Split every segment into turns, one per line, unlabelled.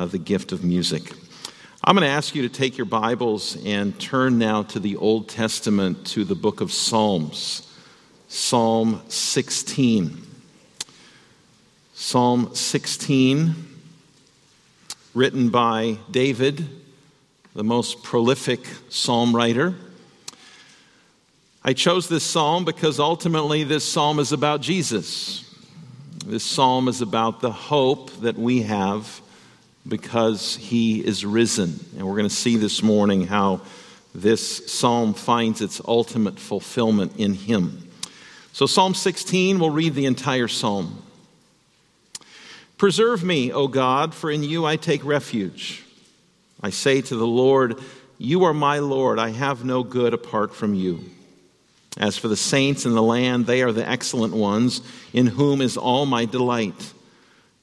uh, the gift of music. I'm going to ask you to take your Bibles and turn now to the Old Testament, to the book of Psalms, Psalm 16. Psalm 16, written by David, the most prolific psalm writer. I chose this psalm because ultimately this psalm is about Jesus. This psalm is about the hope that we have because he is risen. And we're going to see this morning how this psalm finds its ultimate fulfillment in him. So, Psalm 16, we'll read the entire psalm. Preserve me, O God, for in you I take refuge. I say to the Lord, You are my Lord. I have no good apart from you. As for the saints in the land, they are the excellent ones, in whom is all my delight.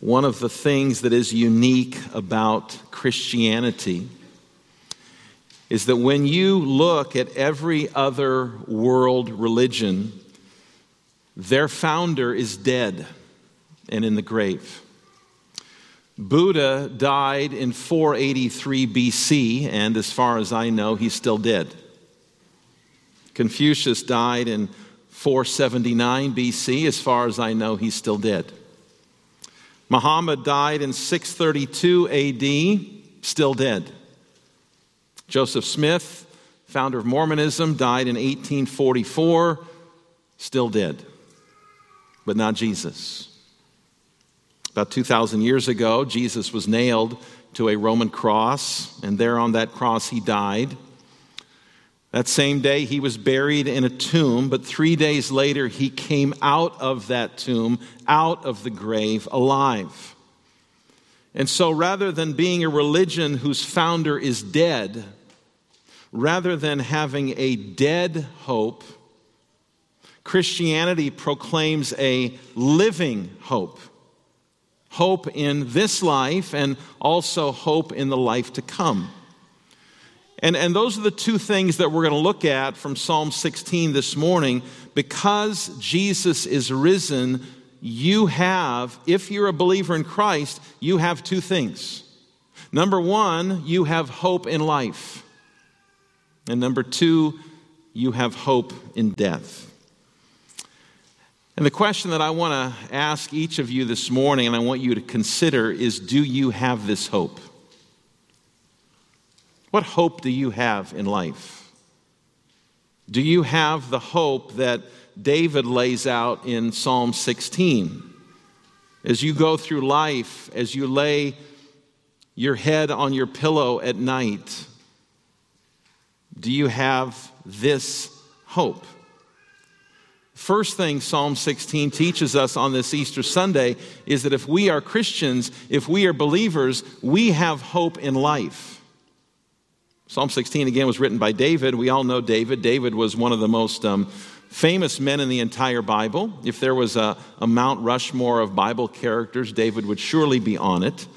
One of the things that is unique about Christianity is that when you look at every other world religion, their founder is dead and in the grave. Buddha died in 483 BC, and as far as I know, he's still dead. Confucius died in 479 BC. As far as I know, he's still dead. Muhammad died in 632 AD, still dead. Joseph Smith, founder of Mormonism, died in 1844, still dead. But not Jesus. About 2,000 years ago, Jesus was nailed to a Roman cross, and there on that cross he died. That same day, he was buried in a tomb, but three days later, he came out of that tomb, out of the grave, alive. And so, rather than being a religion whose founder is dead, rather than having a dead hope, Christianity proclaims a living hope hope in this life and also hope in the life to come. And, and those are the two things that we're going to look at from Psalm 16 this morning. Because Jesus is risen, you have, if you're a believer in Christ, you have two things. Number one, you have hope in life. And number two, you have hope in death. And the question that I want to ask each of you this morning, and I want you to consider, is do you have this hope? What hope do you have in life? Do you have the hope that David lays out in Psalm 16? As you go through life, as you lay your head on your pillow at night, do you have this hope? First thing Psalm 16 teaches us on this Easter Sunday is that if we are Christians, if we are believers, we have hope in life. Psalm 16 again was written by David. We all know David. David was one of the most um, famous men in the entire Bible. If there was a, a Mount Rushmore of Bible characters, David would surely be on it.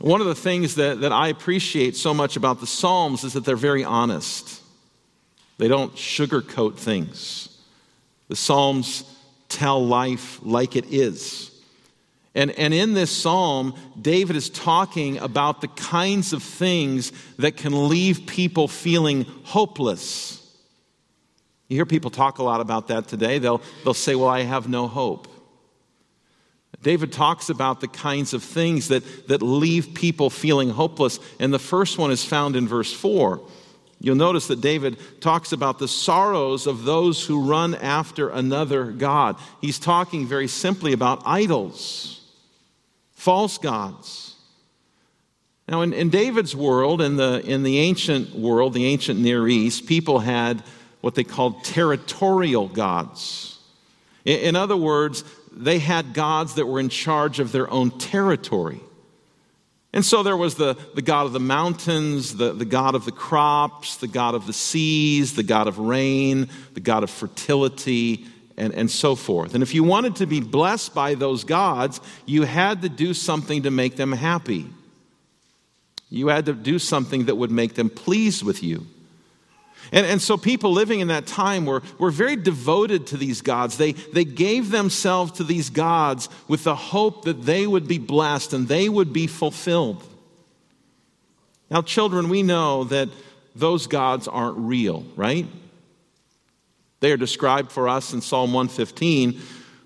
One of the things that, that I appreciate so much about the Psalms is that they're very honest. They don't sugarcoat things. The Psalms tell life like it is. And, and in this psalm, David is talking about the kinds of things that can leave people feeling hopeless. You hear people talk a lot about that today. They'll, they'll say, Well, I have no hope. David talks about the kinds of things that, that leave people feeling hopeless, and the first one is found in verse 4. You'll notice that David talks about the sorrows of those who run after another God. He's talking very simply about idols, false gods. Now, in, in David's world, in the, in the ancient world, the ancient Near East, people had what they called territorial gods. In, in other words, they had gods that were in charge of their own territory. And so there was the, the God of the mountains, the, the God of the crops, the God of the seas, the God of rain, the God of fertility, and, and so forth. And if you wanted to be blessed by those gods, you had to do something to make them happy. You had to do something that would make them pleased with you. And, and so people living in that time were, were very devoted to these gods. They, they gave themselves to these gods with the hope that they would be blessed and they would be fulfilled. Now, children, we know that those gods aren't real, right? They are described for us in Psalm 115,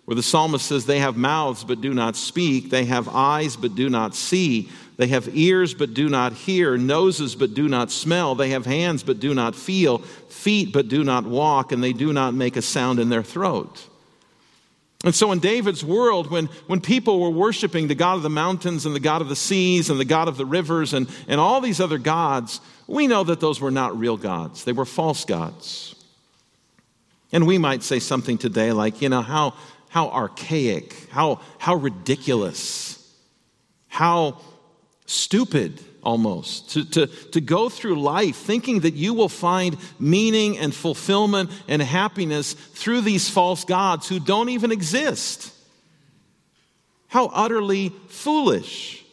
where the psalmist says, They have mouths but do not speak, they have eyes but do not see. They have ears but do not hear, noses but do not smell. They have hands but do not feel, feet but do not walk, and they do not make a sound in their throat. And so, in David's world, when, when people were worshiping the God of the mountains and the God of the seas and the God of the rivers and, and all these other gods, we know that those were not real gods. They were false gods. And we might say something today like, you know, how, how archaic, how, how ridiculous, how stupid almost to, to, to go through life thinking that you will find meaning and fulfillment and happiness through these false gods who don't even exist. How utterly foolish.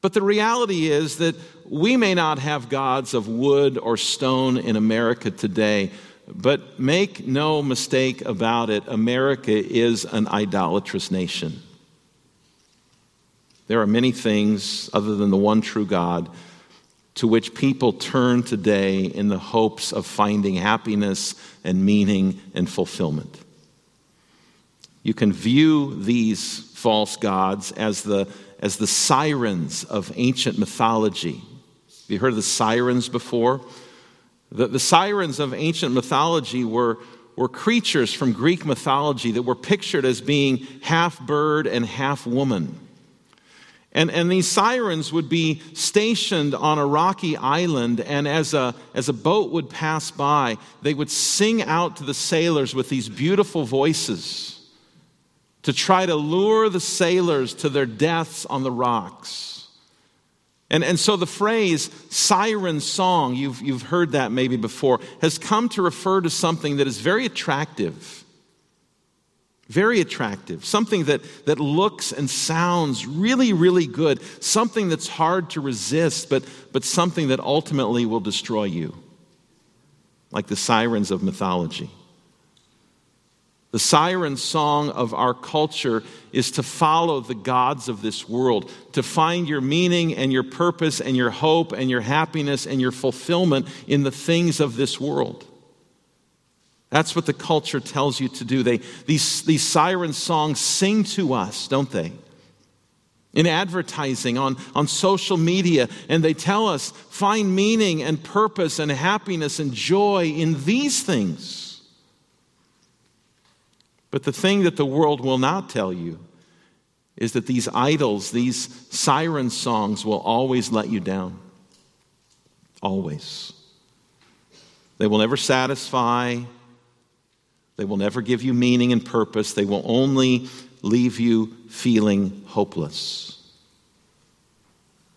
But the reality is that we may not have gods of wood or stone in America today, but make no mistake about it, America is an idolatrous nation. There are many things other than the one true God to which people turn today in the hopes of finding happiness and meaning and fulfillment. You can view these false gods as the, as the sirens of ancient mythology. Have you heard of the sirens before? The, the sirens of ancient mythology were, were creatures from Greek mythology that were pictured as being half bird and half woman. And, and these sirens would be stationed on a rocky island, and as a, as a boat would pass by, they would sing out to the sailors with these beautiful voices to try to lure the sailors to their deaths on the rocks. And, and so the phrase siren song, you've, you've heard that maybe before, has come to refer to something that is very attractive. Very attractive, something that, that looks and sounds really, really good, something that's hard to resist, but, but something that ultimately will destroy you, like the sirens of mythology. The siren song of our culture is to follow the gods of this world, to find your meaning and your purpose and your hope and your happiness and your fulfillment in the things of this world. That's what the culture tells you to do. They, these, these siren songs sing to us, don't they? In advertising, on, on social media, and they tell us find meaning and purpose and happiness and joy in these things. But the thing that the world will not tell you is that these idols, these siren songs, will always let you down. Always. They will never satisfy. They will never give you meaning and purpose. They will only leave you feeling hopeless.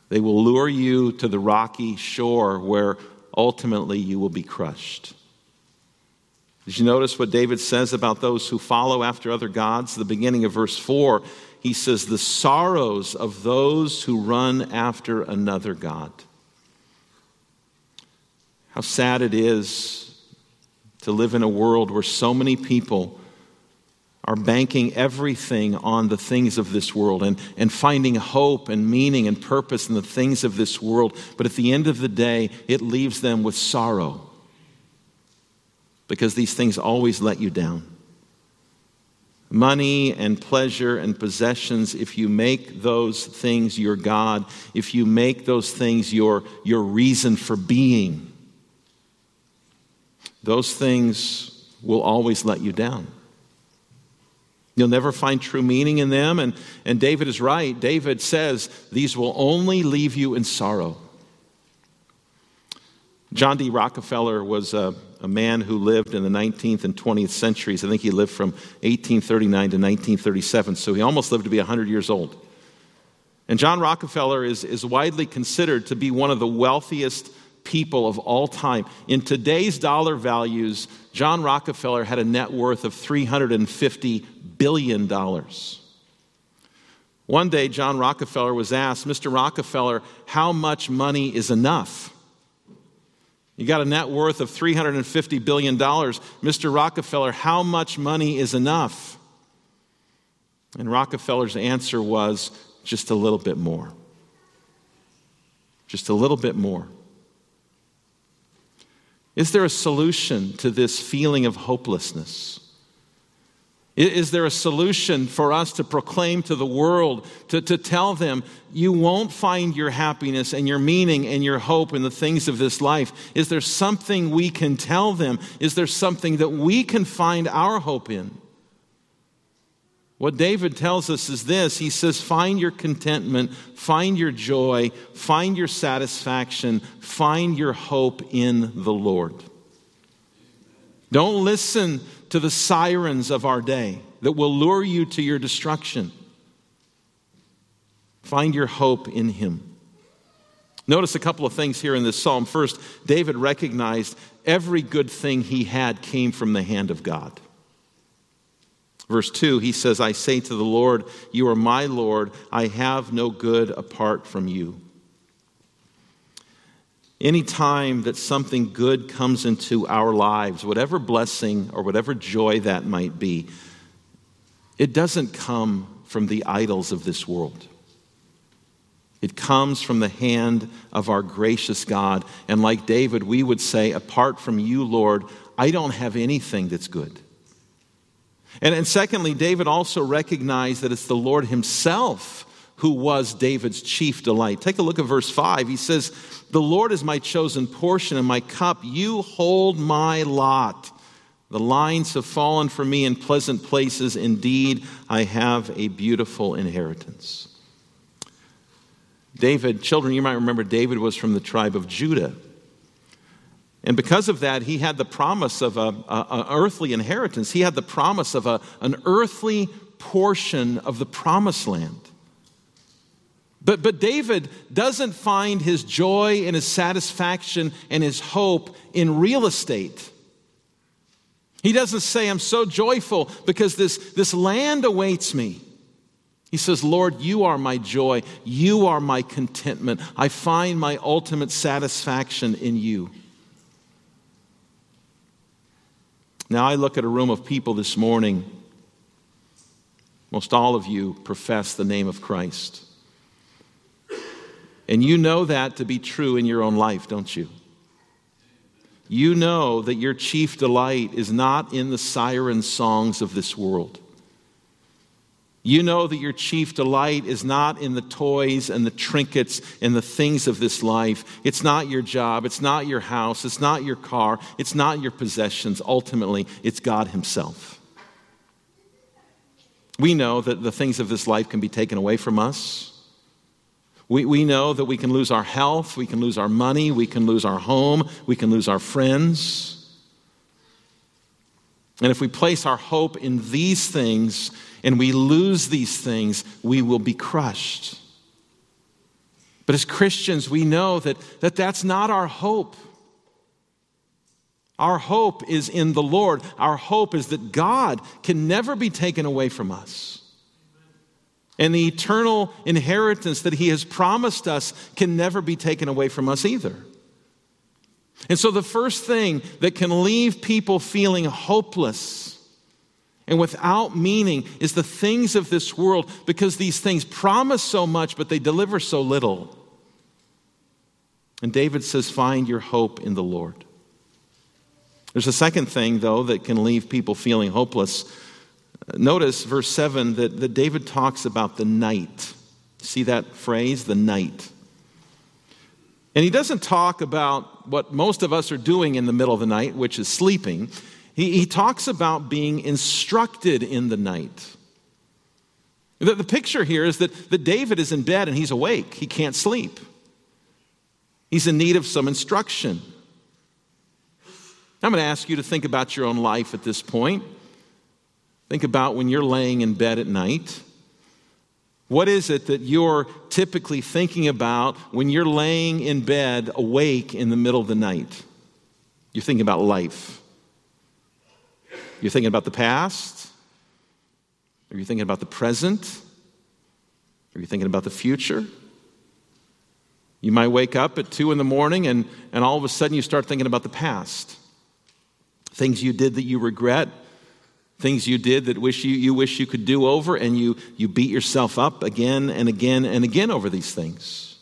They will lure you to the rocky shore where ultimately you will be crushed. Did you notice what David says about those who follow after other gods? The beginning of verse 4, he says, The sorrows of those who run after another God. How sad it is to live in a world where so many people are banking everything on the things of this world and, and finding hope and meaning and purpose in the things of this world. But at the end of the day, it leaves them with sorrow because these things always let you down. money and pleasure and possessions, if you make those things your God, if you make those things your, your reason for being, those things will always let you down. You'll never find true meaning in them. And, and David is right. David says, These will only leave you in sorrow. John D. Rockefeller was a, a, man who lived in the 19th and 20th centuries. I think he lived from 1839 to 1937, so he almost lived to be 100 years old. And John Rockefeller is, is widely considered to be one of the wealthiest people of all time. In today's dollar values, John Rockefeller had a net worth of $350 billion. One day, John Rockefeller was asked, Mr. Rockefeller, how much money is enough? You got a net worth of $350 billion. Mr. Rockefeller, how much money is enough? And Rockefeller's answer was just a little bit more. Just a little bit more. Is there a solution to this feeling of hopelessness? Is there a solution for us to proclaim to the world, to, to tell them, you won't find your happiness and your meaning and your hope in the things of this life? Is there something we can tell them? Is there something that we can find our hope in? What David tells us is this He says, Find your contentment, find your joy, find your satisfaction, find your hope in the Lord. Don't listen to the sirens of our day that will lure you to your destruction. Find your hope in Him. Notice a couple of things here in this psalm. First, David recognized every good thing he had came from the hand of God. Verse 2, he says, I say to the Lord, You are my Lord. I have no good apart from you. Any time that something good comes into our lives, whatever blessing or whatever joy that might be, it doesn't come from the idols of this world. It comes from the hand of our gracious God. And like David, we would say, Apart from you, Lord, I don't have anything that's good. And, and secondly, David also recognized that it's the Lord Himself who was David's chief delight. Take a look at verse 5. He says, The Lord is my chosen portion and my cup. You hold my lot. The lines have fallen for me in pleasant places. Indeed, I have a beautiful inheritance. David, children, you might remember David was from the tribe of Judah. And because of that, he had the promise of an earthly inheritance. He had the promise of a, an earthly portion of the promised land. But, but David doesn't find his joy and his satisfaction and his hope in real estate. He doesn't say, I'm so joyful because this, this land awaits me. He says, Lord, you are my joy. You are my contentment. I find my ultimate satisfaction in you. Now, I look at a room of people this morning. Most all of you profess the name of Christ. And you know that to be true in your own life, don't you? You know that your chief delight is not in the siren songs of this world. You know that your chief delight is not in the toys and the trinkets and the things of this life. It's not your job. It's not your house. It's not your car. It's not your possessions. Ultimately, it's God Himself. We know that the things of this life can be taken away from us. We, we know that we can lose our health, we can lose our money, we can lose our home, we can lose our friends. And if we place our hope in these things and we lose these things, we will be crushed. But as Christians, we know that, that that's not our hope. Our hope is in the Lord. Our hope is that God can never be taken away from us. And the eternal inheritance that He has promised us can never be taken away from us either. And so, the first thing that can leave people feeling hopeless and without meaning is the things of this world because these things promise so much, but they deliver so little. And David says, Find your hope in the Lord. There's a second thing, though, that can leave people feeling hopeless Notice verse 7 that, that David talks about the night. See that phrase, the night. And he doesn't talk about what most of us are doing in the middle of the night, which is sleeping. He, he talks about being instructed in the night. The, the picture here is that, that David is in bed and he's awake. He can't sleep. He's in need of some instruction. I'm going to ask you to think about your own life at this point. Think about when you're laying in bed at night. What is it that you're typically thinking about when you're laying in bed awake in the middle of the night? You're thinking about life. You're thinking about the past. Are you thinking about the present? Are you thinking about the future? You might wake up at two in the morning and, and all of a sudden you start thinking about the past. Things you did that you regret, things you did that wish you, you wish you could do over, and you, you beat yourself up again and again and again over these things.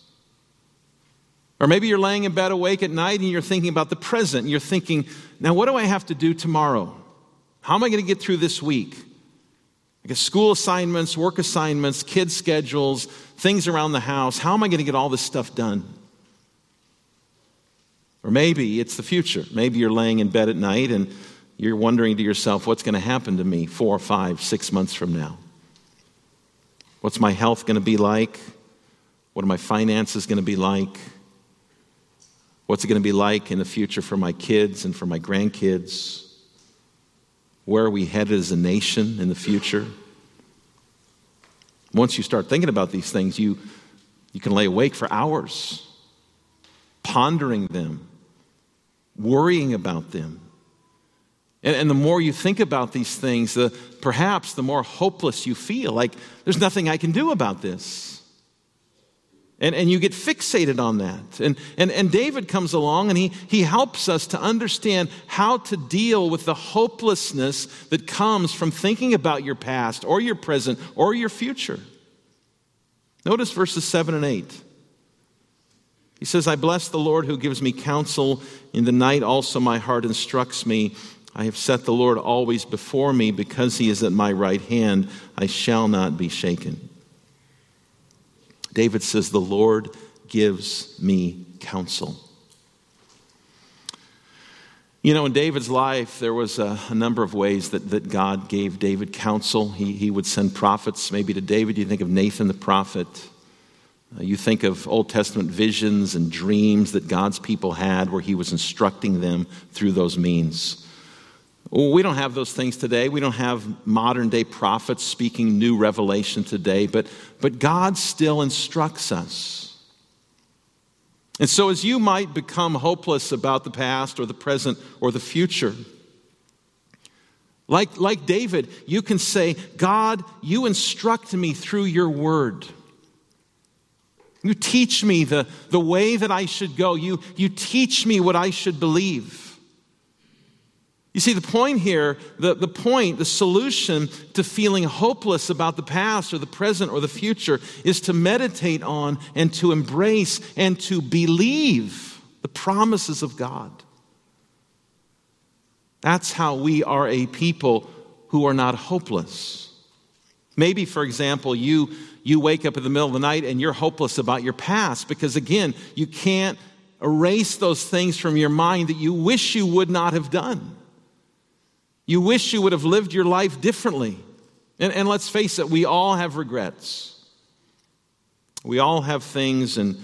Or maybe you're laying in bed awake at night and you're thinking about the present. And you're thinking, now what do I have to do tomorrow? How am I going to get through this week? I guess school assignments, work assignments, kids' schedules, things around the house. How am I going to get all this stuff done? Or maybe it's the future. Maybe you're laying in bed at night and you're wondering to yourself, what's going to happen to me four, five, six months from now? What's my health going to be like? What are my finances going to be like? What's it going to be like in the future for my kids and for my grandkids? Where are we headed as a nation in the future? Once you start thinking about these things, you, you can lay awake for hours, pondering them, worrying about them. And, and the more you think about these things, the, perhaps the more hopeless you feel. Like, there's nothing I can do about this. And, and you get fixated on that. And, and, and David comes along and he, he helps us to understand how to deal with the hopelessness that comes from thinking about your past or your present or your future. Notice verses 7 and 8. He says, I bless the Lord who gives me counsel. In the night also my heart instructs me. I have set the Lord always before me because he is at my right hand. I shall not be shaken. David says, The Lord gives me counsel. You know, in David's life, there was a, a, number of ways that, that God gave David counsel. He, he would send prophets, maybe to David. You think of Nathan the prophet. Uh, you think of Old Testament visions and dreams that God's people had where he was instructing them through those means. We don't have those things today. We don't have modern day prophets speaking new revelation today, but, but God still instructs us. And so, as you might become hopeless about the past or the present or the future, like, like David, you can say, God, you instruct me through your word. You teach me the, the way that I should go. You, you teach me what I should believe. You see, the point here, the, the point, the solution to feeling hopeless about the past or the present or the future is to meditate on and to embrace and to believe the promises of God. That's how we are a people who are not hopeless. Maybe, for example, you, you wake up in the middle of the night and you're hopeless about your past because, again, you can't erase those things from your mind that you wish you would not have done. You wish you would have lived your life differently. And, and let's face it, we all have regrets. We all have things and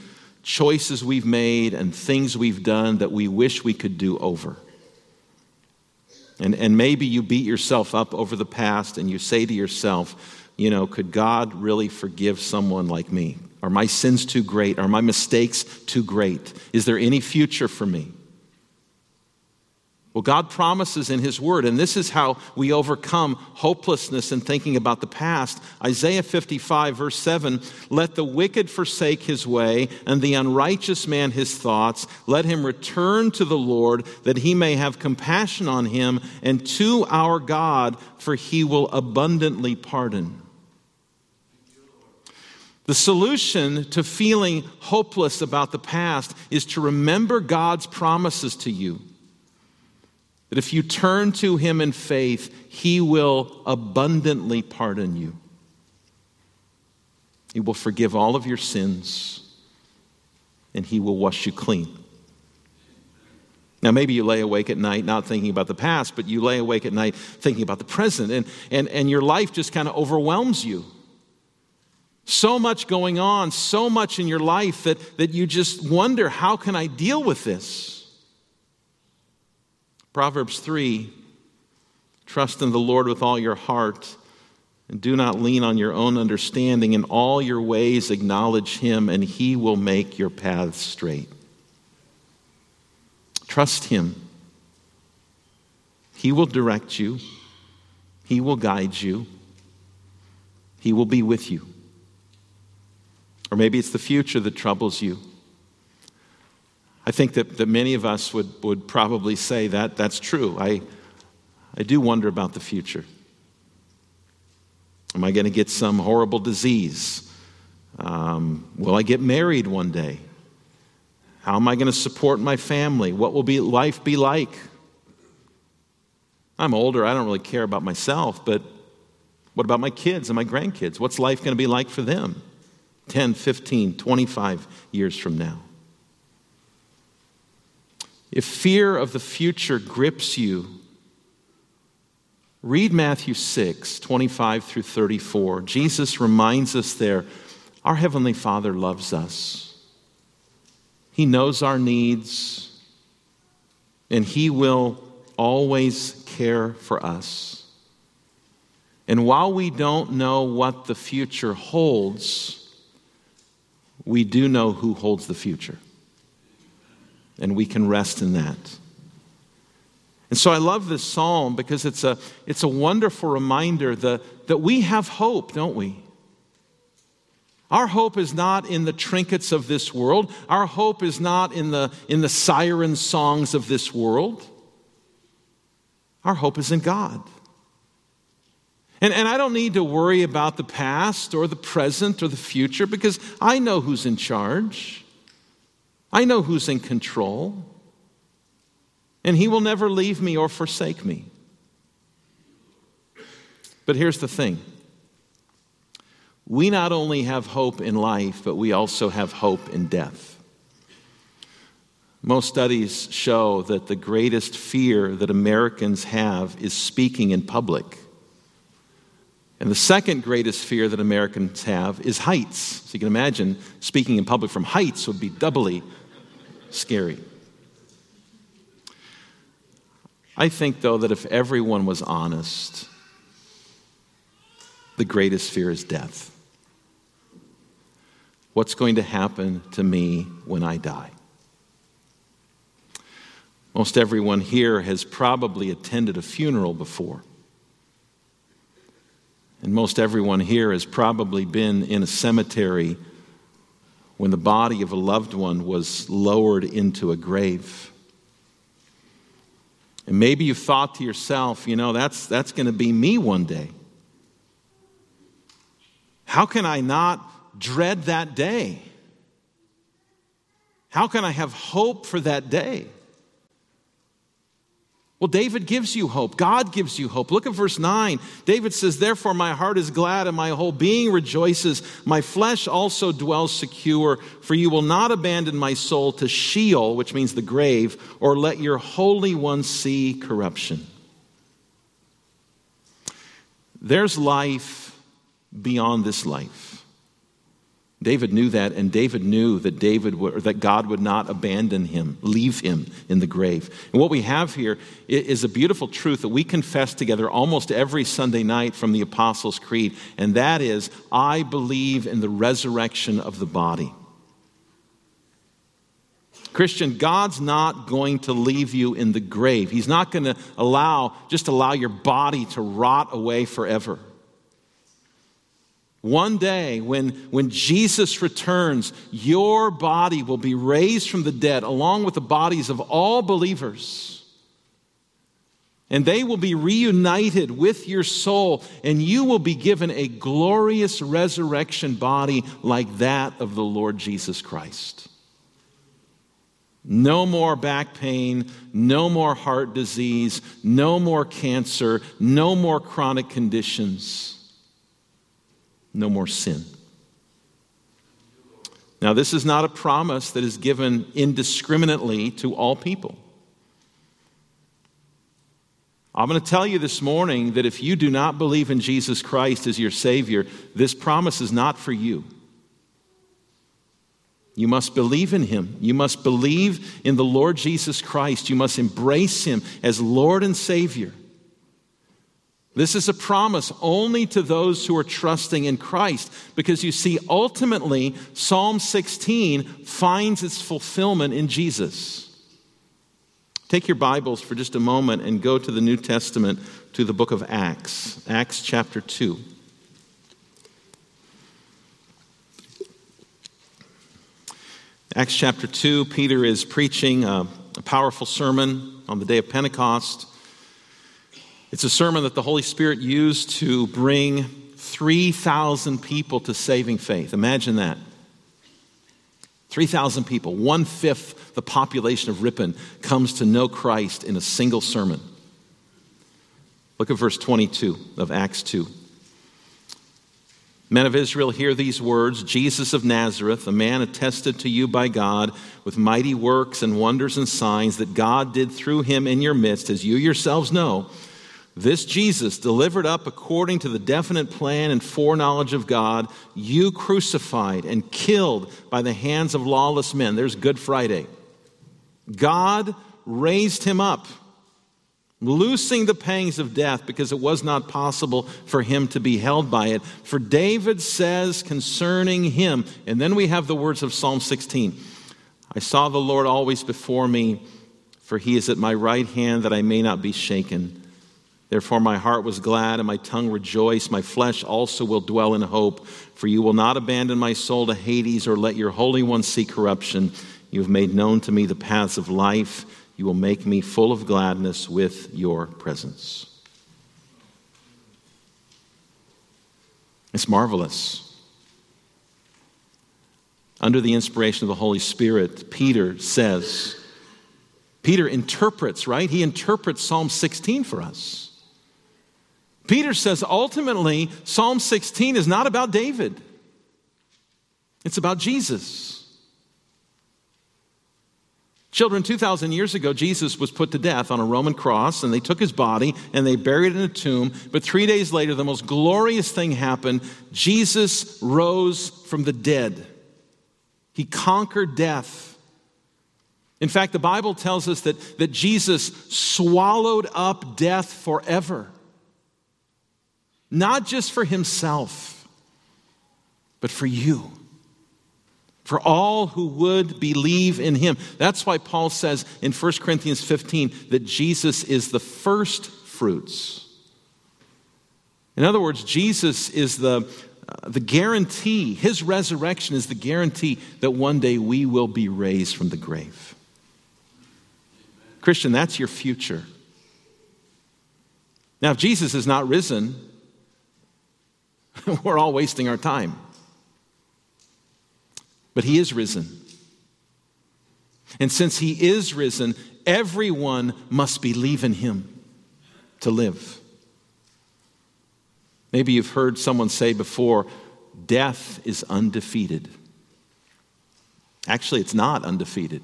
choices we've made and things we've done that we wish we could do over. And, and maybe you beat yourself up over the past and you say to yourself, you know, could God really forgive someone like me? Are my sins too great? Are my mistakes too great? Is there any future for me? Well, God promises in His Word, and this is how we overcome hopelessness and thinking about the past. Isaiah 55, verse 7 Let the wicked forsake his way, and the unrighteous man his thoughts. Let him return to the Lord, that he may have compassion on him, and to our God, for he will abundantly pardon. The solution to feeling hopeless about the past is to remember God's promises to you that if you turn to him in faith, he will abundantly pardon you. He will forgive all of your sins, and he will wash you clean. Now, maybe you lay awake at night not thinking about the past, but you lay awake at night thinking about the present, and, and, and your life just kind of overwhelms you. So much going on, so much in your life that, that you just wonder, how can I deal with this? Proverbs 3 Trust in the Lord with all your heart, and do not lean on your own understanding. In all your ways, acknowledge Him, and He will make your paths straight. Trust Him. He will direct you, He will guide you, He will be with you. Or maybe it's the future that troubles you. I think that, that many of us would, would probably say that that's true. I, I do wonder about the future. Am I going to get some horrible disease? Um, will I get married one day? How am I going to support my family? What will be, life be like? I'm older, I don't really care about myself, but what about my kids and my grandkids? What's life going to be like for them 10, 15, 25 years from now? If fear of the future grips you, read Matthew 6, 25 through 34. Jesus reminds us there our Heavenly Father loves us, He knows our needs, and He will always care for us. And while we don't know what the future holds, we do know who holds the future and we can rest in that. And so I love this psalm because it's a, it's a wonderful reminder that, that we have hope, don't we? Our hope is not in the trinkets of this world. Our hope is not in the, in the siren songs of this world. Our hope is in God. And, and I don't need to worry about the past or the present or the future because I know who's in charge. I know who's in control, and He will never leave me or forsake me. But here's the thing we not only have hope in life, but we also have hope in death. Most studies show that the greatest fear that Americans have is speaking in public. And the second greatest fear that Americans have is heights. So you can imagine speaking in public from heights would be doubly scary. I think, though, that if everyone was honest, the greatest fear is death. What's going to happen to me when I die? Most everyone here has probably attended a funeral before. And most everyone here has probably been in a cemetery when the body of a loved one was lowered into a grave. And maybe you thought to yourself, you know, that's, that's going to be me one day. How can I not dread that day? How can I have hope for that day? Well, David gives you hope. God gives you hope. Look at verse 9. David says, Therefore, my heart is glad and my whole being rejoices. My flesh also dwells secure, for you will not abandon my soul to Sheol, which means the grave, or let your Holy One see corruption. There's life beyond this life. David knew that, and David knew that David would, that God would not abandon him, leave him in the grave. And what we have here is a beautiful truth that we confess together almost every Sunday night from the Apostles' Creed, and that is, I believe in the resurrection of the body. Christian, God's not going to leave you in the grave. He's not going to allow, just allow your body to rot away forever. One day, when, when Jesus returns, your body will be raised from the dead along with the bodies of all believers. And they will be reunited with your soul, and you will be given a glorious resurrection body like that of the Lord Jesus Christ. No more back pain, no more heart disease, no more cancer, no more chronic conditions, no more sin. Now, this is not a promise that is given indiscriminately to all people. I'm going to tell you this morning that if you do not believe in Jesus Christ as your Savior, this promise is not for you. You must believe in Him. You must believe in the Lord Jesus Christ. You must embrace Him as Lord and Savior. This is a promise only to those who are trusting in Christ because you see, ultimately, Psalm 16 finds its fulfillment in Jesus. Take your Bibles for just a moment and go to the New Testament to the book of Acts, Acts chapter 2. Acts chapter 2, Peter is preaching a, a, powerful sermon on the day of Pentecost. It's a sermon that the Holy Spirit used to bring 3,000 people to saving faith. Imagine that. 3,000 people, one fifth the population of Ripon, comes to know Christ in a single sermon. Look at verse 22 of Acts 2. Men of Israel, hear these words Jesus of Nazareth, a man attested to you by God with mighty works and wonders and signs that God did through him in your midst, as you yourselves know. This Jesus, delivered up according to the definite plan and foreknowledge of God, you crucified and killed by the hands of lawless men. There's Good Friday. God raised him up, loosing the pangs of death because it was not possible for him to be held by it. For David says concerning him, and then we have the words of Psalm 16 I saw the Lord always before me, for he is at my right hand that I may not be shaken. Therefore, my heart was glad and my tongue rejoiced. My flesh also will dwell in hope, for you will not abandon my soul to Hades or let your Holy One see corruption. You have made known to me the paths of life. You will make me full of gladness with your presence. It's marvelous. Under the inspiration of the Holy Spirit, Peter says, Peter interprets, right? He interprets Psalm 16 for us. Peter says ultimately, Psalm 16 is not about David, it's about Jesus. Children, 2,000 years ago, Jesus was put to death on a Roman cross, and they took his body and they buried it in a tomb. But three days later, the most glorious thing happened Jesus rose from the dead. He conquered death. In fact, the Bible tells us that, that Jesus swallowed up death forever not just for himself, but for you, for all who would believe in him. That's why Paul says in 1 Corinthians 15 that Jesus is the first fruits. In other words, Jesus is the, uh, the guarantee, his resurrection is the guarantee that one day we will be raised from the grave. Christian, that's your future. Now, if Jesus is not risen, we're all wasting our time. But he is risen. And since he is risen, everyone must believe in him to live. Maybe you've heard someone say before, death is undefeated. Actually, it's not undefeated.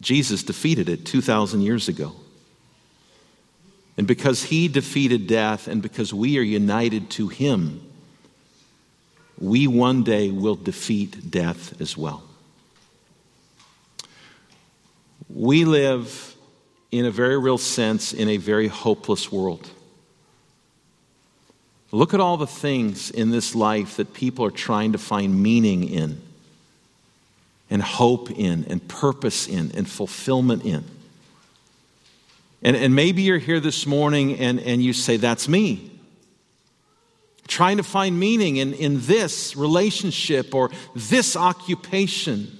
Jesus defeated it 2,000 years ago. And because he defeated death and because we are united to him, we one day will defeat death as well. We live, in a very real sense, in a very hopeless world. Look at all the things in this life that people are trying to find meaning in, and hope in, and purpose in, and fulfillment in. And, and maybe you're here this morning and, and you say, That's me. Trying to find meaning in, in this relationship or this occupation.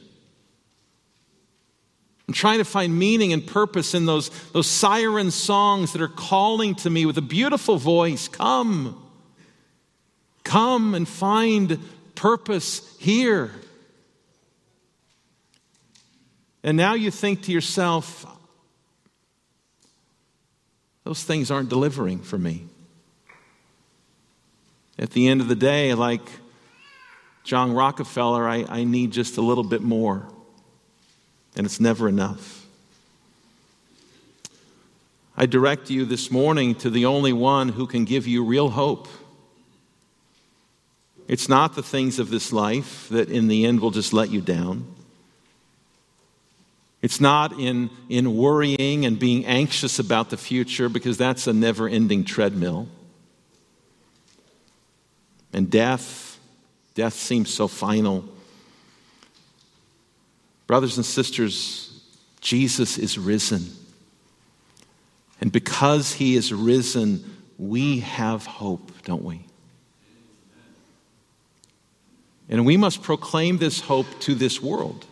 I'm trying to find meaning and purpose in those, those siren songs that are calling to me with a beautiful voice Come, come and find purpose here. And now you think to yourself, those things aren't delivering for me. At the end of the day, like John Rockefeller, I, I need just a little bit more, and it's never enough. I direct you this morning to the only one who can give you real hope. It's not the things of this life that in the end will just let you down. It's not in, in worrying and being anxious about the future because that's a never ending treadmill. And death, death seems so final. Brothers and sisters, Jesus is risen. And because he is risen, we have hope, don't we? And we must proclaim this hope to this world.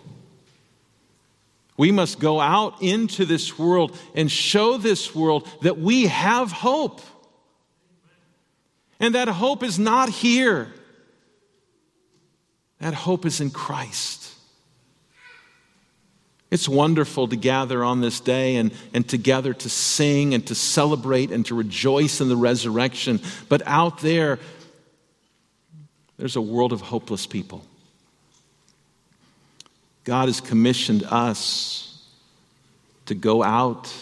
We must go out into this world and show this world that we have hope. And that hope is not here, that hope is in Christ. It's wonderful to gather on this day and, and together to sing and to celebrate and to rejoice in the resurrection. But out there, there's a world of hopeless people. God has commissioned us to go out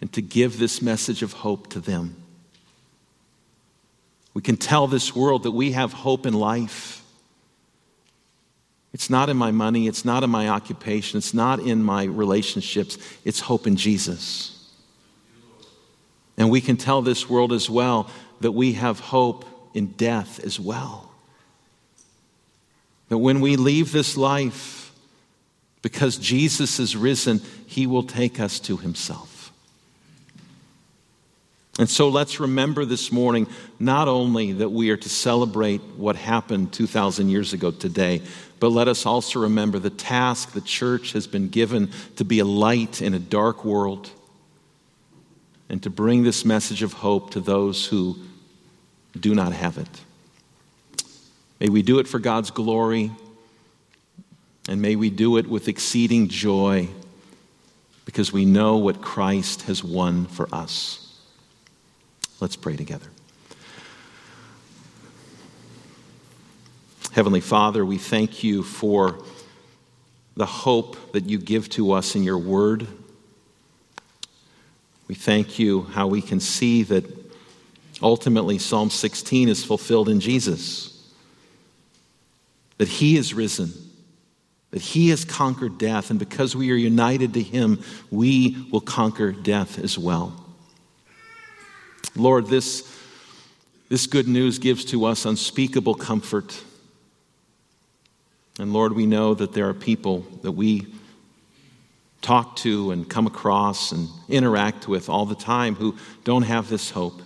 and to give this message of hope to them. We can tell this world that we have hope in life. It's not in my money, it's not in my occupation, it's not in my relationships, it's hope in Jesus. And we can tell this world as well that we have hope in death as well. That when we leave this life, because Jesus is risen, he will take us to himself. And so let's remember this morning not only that we are to celebrate what happened 2,000 years ago today, but let us also remember the task the church has been given to be a light in a dark world and to bring this message of hope to those who do not have it. May we do it for God's glory and may we do it with exceeding joy because we know what Christ has won for us. Let's pray together. Heavenly Father, we thank you for the hope that you give to us in your word. We thank you how we can see that ultimately Psalm 16 is fulfilled in Jesus, that he is risen that he has conquered death, and because we are united to him, we will conquer death as well. Lord, this, this good news gives to us unspeakable comfort. And Lord, we know that there are people that we talk to and come across and interact with all the time who don't have this hope.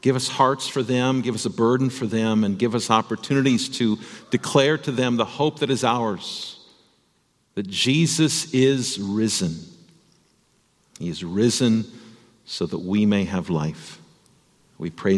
Give us hearts for them, give us a burden for them, and give us opportunities to declare to them the hope that is ours that Jesus is risen. He is risen so that we may have life. We pray.